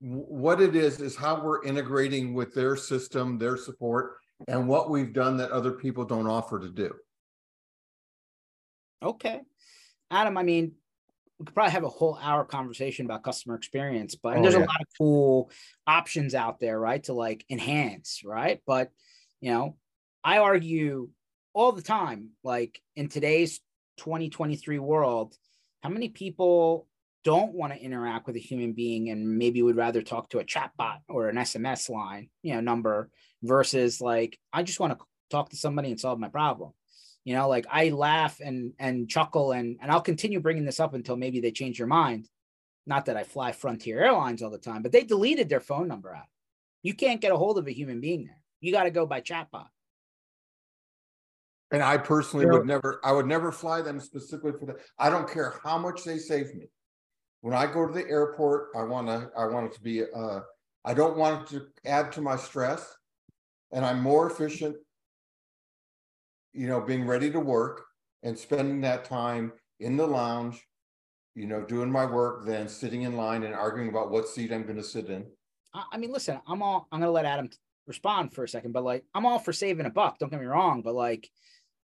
What it is is how we're integrating with their system, their support, and what we've done that other people don't offer to do. Okay. Adam, I mean, we could probably have a whole hour conversation about customer experience, but oh, there's yeah. a lot of cool options out there, right? To like enhance, right? But you know, I argue all the time, like in today's 2023 world, how many people don't want to interact with a human being and maybe would rather talk to a chatbot or an SMS line, you know, number versus like I just want to talk to somebody and solve my problem. You know like i laugh and and chuckle and and i'll continue bringing this up until maybe they change your mind. Not that i fly frontier airlines all the time but they deleted their phone number out. You can't get a hold of a human being there. You got to go by chatbot. And i personally would never i would never fly them specifically for that i don't care how much they save me when i go to the airport i want to i want it to be uh i don't want it to add to my stress and i'm more efficient you know, being ready to work and spending that time in the lounge, you know, doing my work than sitting in line and arguing about what seat I'm going to sit in. I mean, listen, I'm all, I'm going to let Adam respond for a second, but like, I'm all for saving a buck. Don't get me wrong, but like,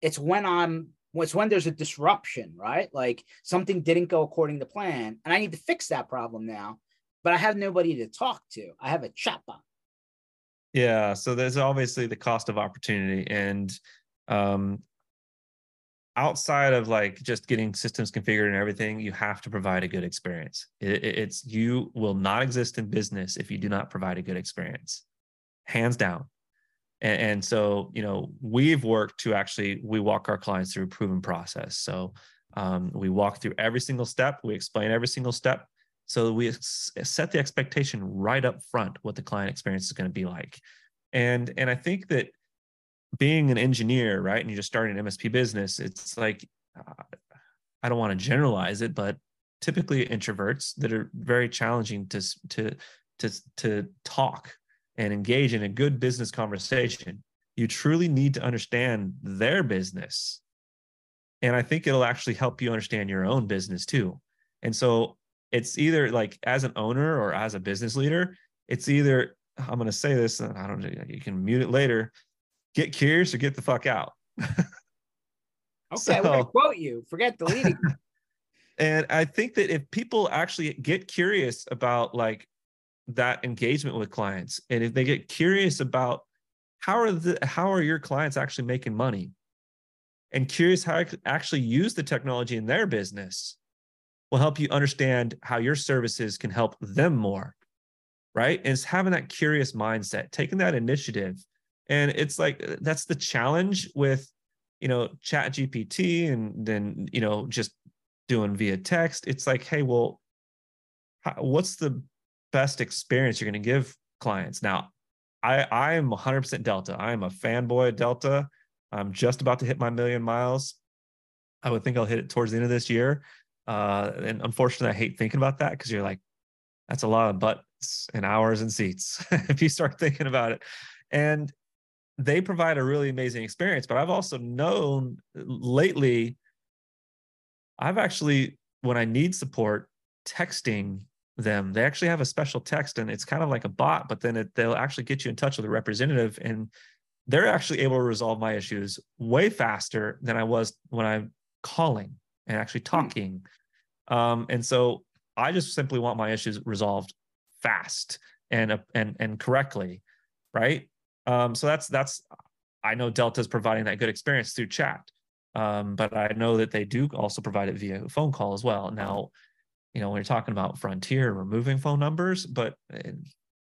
it's when I'm, it's when there's a disruption, right? Like something didn't go according to plan and I need to fix that problem now, but I have nobody to talk to. I have a chatbot. Yeah. So there's obviously the cost of opportunity. And um, outside of like just getting systems configured and everything, you have to provide a good experience. It, it's you will not exist in business if you do not provide a good experience, hands down. And, and so, you know, we've worked to actually we walk our clients through a proven process. So um, we walk through every single step, we explain every single step. So we set the expectation right up front what the client experience is going to be like. And and I think that being an engineer, right, and you're just starting an MSP business, it's like uh, I don't want to generalize it, but typically introverts that are very challenging to to to to talk and engage in a good business conversation. You truly need to understand their business. And I think it'll actually help you understand your own business too. And so it's either like as an owner or as a business leader, it's either I'm going to say this, and I don't know, you can mute it later get curious or get the fuck out. okay, so, we're gonna quote you. Forget deleting. and I think that if people actually get curious about like that engagement with clients, and if they get curious about how are the how are your clients actually making money, and curious how could actually use the technology in their business, will help you understand how your services can help them more. Right. And it's having that curious mindset, taking that initiative and it's like uh, that's the challenge with you know chat gpt and then you know just doing via text it's like hey well what's the best experience you're going to give clients. Now i i am 100% delta. I am a fanboy of delta. I'm just about to hit my million miles. I would think i'll hit it towards the end of this year. Uh, and unfortunately i hate thinking about that because you're like that's a lot of butts and hours and seats if you start thinking about it. And they provide a really amazing experience. But I've also known lately, I've actually, when I need support, texting them, they actually have a special text and it's kind of like a bot, but then it, they'll actually get you in touch with a representative and they're actually able to resolve my issues way faster than I was when I'm calling and actually hmm. talking. Um, and so I just simply want my issues resolved fast and uh, and and correctly, right? Um, so that's that's I know Delta is providing that good experience through chat, um, but I know that they do also provide it via phone call as well. Now, you know when you're talking about Frontier removing phone numbers, but uh,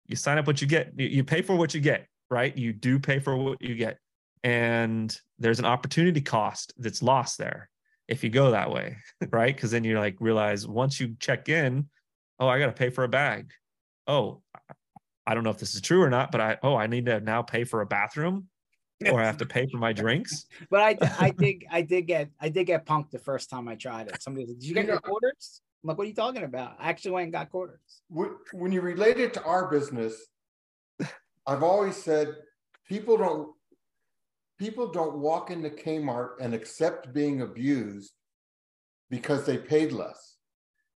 you sign up what you get, you, you pay for what you get, right? You do pay for what you get, and there's an opportunity cost that's lost there if you go that way, right? Because then you like realize once you check in, oh, I got to pay for a bag. Oh, I don't know if this is true or not, but I oh, I need to now pay for a bathroom or I have to pay for my drinks. but I I did I did get I did get punked the first time I tried it. Somebody said, Did you get your quarters? I'm like, what are you talking about? I actually went and got quarters. When you relate it to our business, I've always said people don't people don't walk into Kmart and accept being abused because they paid less.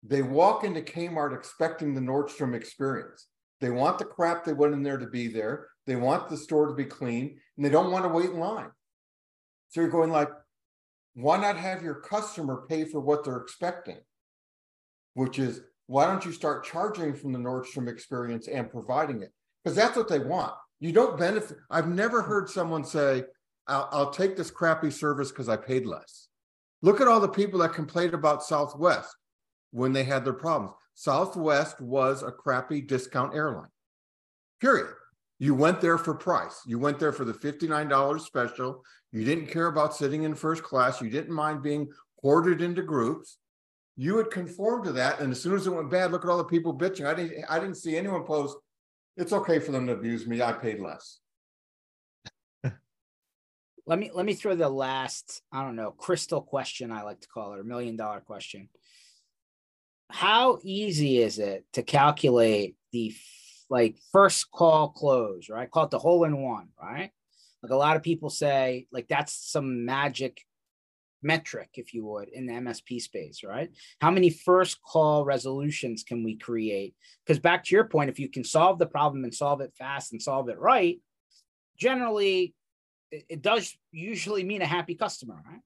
They walk into Kmart expecting the Nordstrom experience. They want the crap they went in there to be there. They want the store to be clean and they don't want to wait in line. So you're going like, why not have your customer pay for what they're expecting? Which is, why don't you start charging from the Nordstrom experience and providing it? Because that's what they want. You don't benefit. I've never heard someone say, I'll, I'll take this crappy service because I paid less. Look at all the people that complained about Southwest when they had their problems. Southwest was a crappy discount airline, period. You went there for price. You went there for the $59 special. You didn't care about sitting in first class. You didn't mind being hoarded into groups. You would conform to that. And as soon as it went bad, look at all the people bitching. I didn't, I didn't see anyone post, it's okay for them to abuse me. I paid less let me let me throw the last i don't know crystal question i like to call it a million dollar question how easy is it to calculate the like first call close right call it the hole in one right like a lot of people say like that's some magic metric if you would in the msp space right how many first call resolutions can we create because back to your point if you can solve the problem and solve it fast and solve it right generally it, does usually mean a happy customer, right?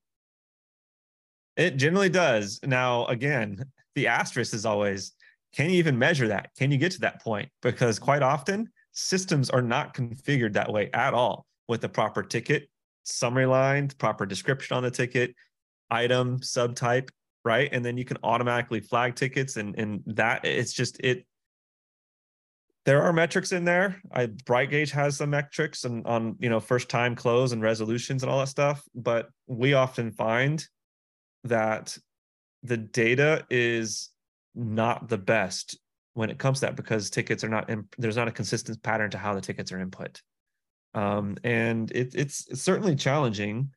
It generally does. Now, again, the asterisk is always can you even measure that? Can you get to that point? Because quite often systems are not configured that way at all with the proper ticket, summary line, proper description on the ticket, item, subtype, right? And then you can automatically flag tickets and and that it's just it there are metrics in there. I BrightGauge has some metrics and on you know first time close and resolutions and all that stuff. But we often find that the data is not the best when it comes to that because tickets are not in, there's not a consistent pattern to how the tickets are input. Um, and it, it's, it's certainly challenging,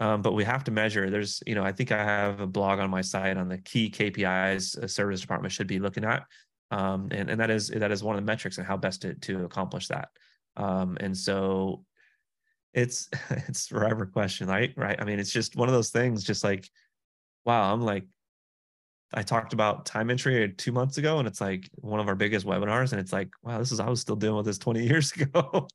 um, but we have to measure. There's, you know, I think I have a blog on my site on the key KPIs a service department should be looking at um, and and that is that is one of the metrics and how best to to accomplish that. Um, and so it's it's forever question, right? Right. I mean, it's just one of those things. Just like, wow, I'm like, I talked about time entry two months ago, and it's like one of our biggest webinars, and it's like, wow, this is I was still dealing with this 20 years ago.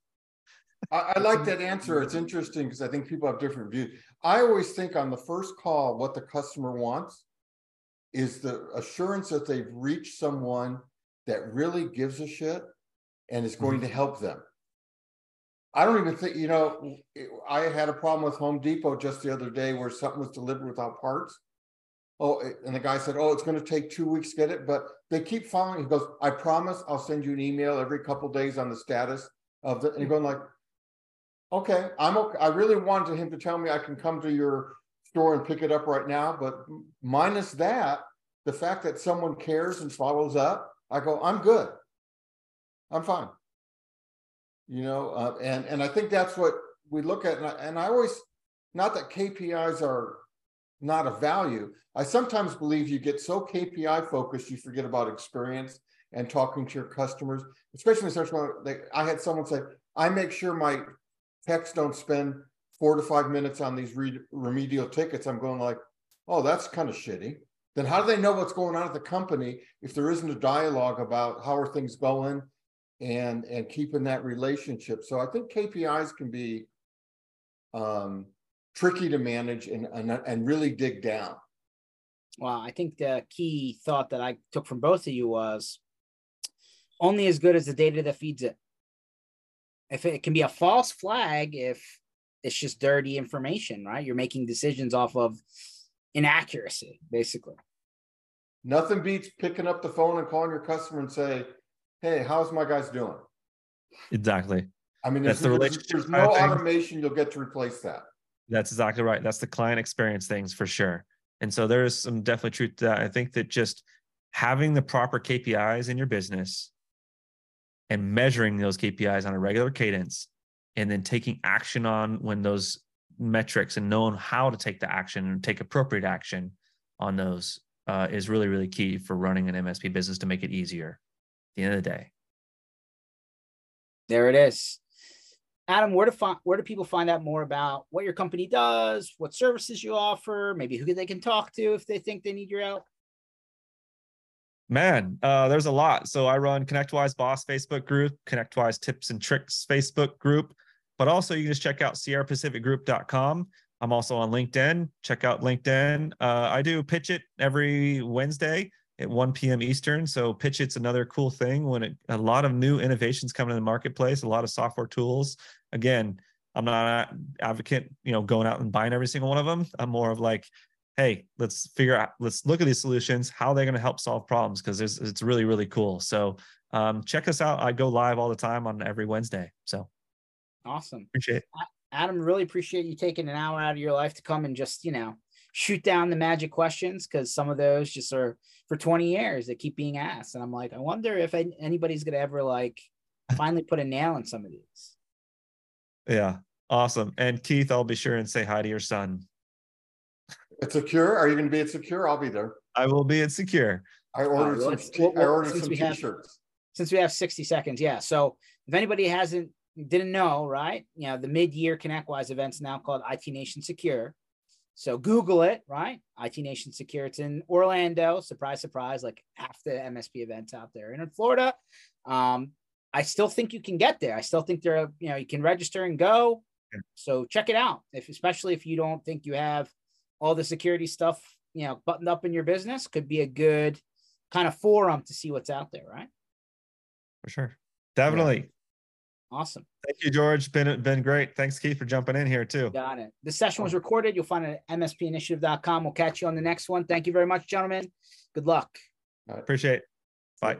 I, I like that answer. It's interesting because I think people have different views. I always think on the first call, what the customer wants is the assurance that they've reached someone that really gives a shit and is going mm-hmm. to help them. I don't even think, you know, I had a problem with Home Depot just the other day where something was delivered without parts. Oh, and the guy said, Oh, it's going to take two weeks to get it, but they keep following. He goes, I promise I'll send you an email every couple days on the status of the, and you're going like, okay, I'm okay. I really wanted him to tell me I can come to your store and pick it up right now. But minus that, the fact that someone cares and follows up, I go, I'm good. I'm fine. You know, uh, and and I think that's what we look at. And I, and I always, not that KPIs are not a value. I sometimes believe you get so KPI focused, you forget about experience and talking to your customers, especially in such I had someone say, I make sure my techs don't spend four to five minutes on these re- remedial tickets. I'm going like, oh, that's kind of shitty then how do they know what's going on at the company if there isn't a dialogue about how are things going and and keeping that relationship so i think kpis can be um, tricky to manage and, and and really dig down. Well, I think the key thought that I took from both of you was only as good as the data that feeds it. If it can be a false flag, if it's just dirty information, right? You're making decisions off of inaccuracy, basically. Nothing beats picking up the phone and calling your customer and say, "Hey, how's my guys doing?" Exactly. I mean, there's, the there's, there's no automation you'll get to replace that. That's exactly right. That's the client experience things for sure. And so there is some definitely truth to that. I think that just having the proper KPIs in your business and measuring those KPIs on a regular cadence and then taking action on when those metrics and knowing how to take the action and take appropriate action on those uh, is really, really key for running an MSP business to make it easier at the end of the day. There it is. Adam, where to find where do people find out more about what your company does, what services you offer, maybe who they can talk to if they think they need your help? Man, uh, there's a lot. So I run ConnectWise Boss Facebook group, ConnectWise Tips and Tricks Facebook group, but also you can just check out sierrapacificgroup.com. I'm also on LinkedIn. Check out LinkedIn. Uh, I do pitch it every Wednesday at 1 p.m. Eastern. So pitch it's another cool thing when it, a lot of new innovations coming in the marketplace, a lot of software tools. Again, I'm not an advocate, you know, going out and buying every single one of them. I'm more of like, hey, let's figure out, let's look at these solutions, how they're going to help solve problems because it's really, really cool. So um, check us out. I go live all the time on every Wednesday. So awesome. Appreciate it. Adam, really appreciate you taking an hour out of your life to come and just, you know, shoot down the magic questions because some of those just are for 20 years they keep being asked. And I'm like, I wonder if anybody's going to ever like finally put a nail in some of these. Yeah. Awesome. And Keith, I'll be sure and say hi to your son. It's secure. Are you going to be at secure? I'll be there. I will be at secure. I ordered uh, some. T- I ordered some t-shirts. Have, since we have 60 seconds, yeah. So if anybody hasn't didn't know, right? You know, the mid-year ConnectWise event's now called IT Nation Secure. So Google it, right? IT Nation Secure. It's in Orlando. Surprise, surprise, like half the MSP events out there. And in Florida, um, I still think you can get there. I still think there are, you know, you can register and go. So check it out. If especially if you don't think you have all the security stuff, you know, buttoned up in your business, could be a good kind of forum to see what's out there, right? For sure. Definitely. Awesome. Thank you, George. Been been great. Thanks, Keith, for jumping in here too. Got it. This session was recorded. You'll find it at mspinitiative.com. We'll catch you on the next one. Thank you very much, gentlemen. Good luck. Appreciate it. Bye.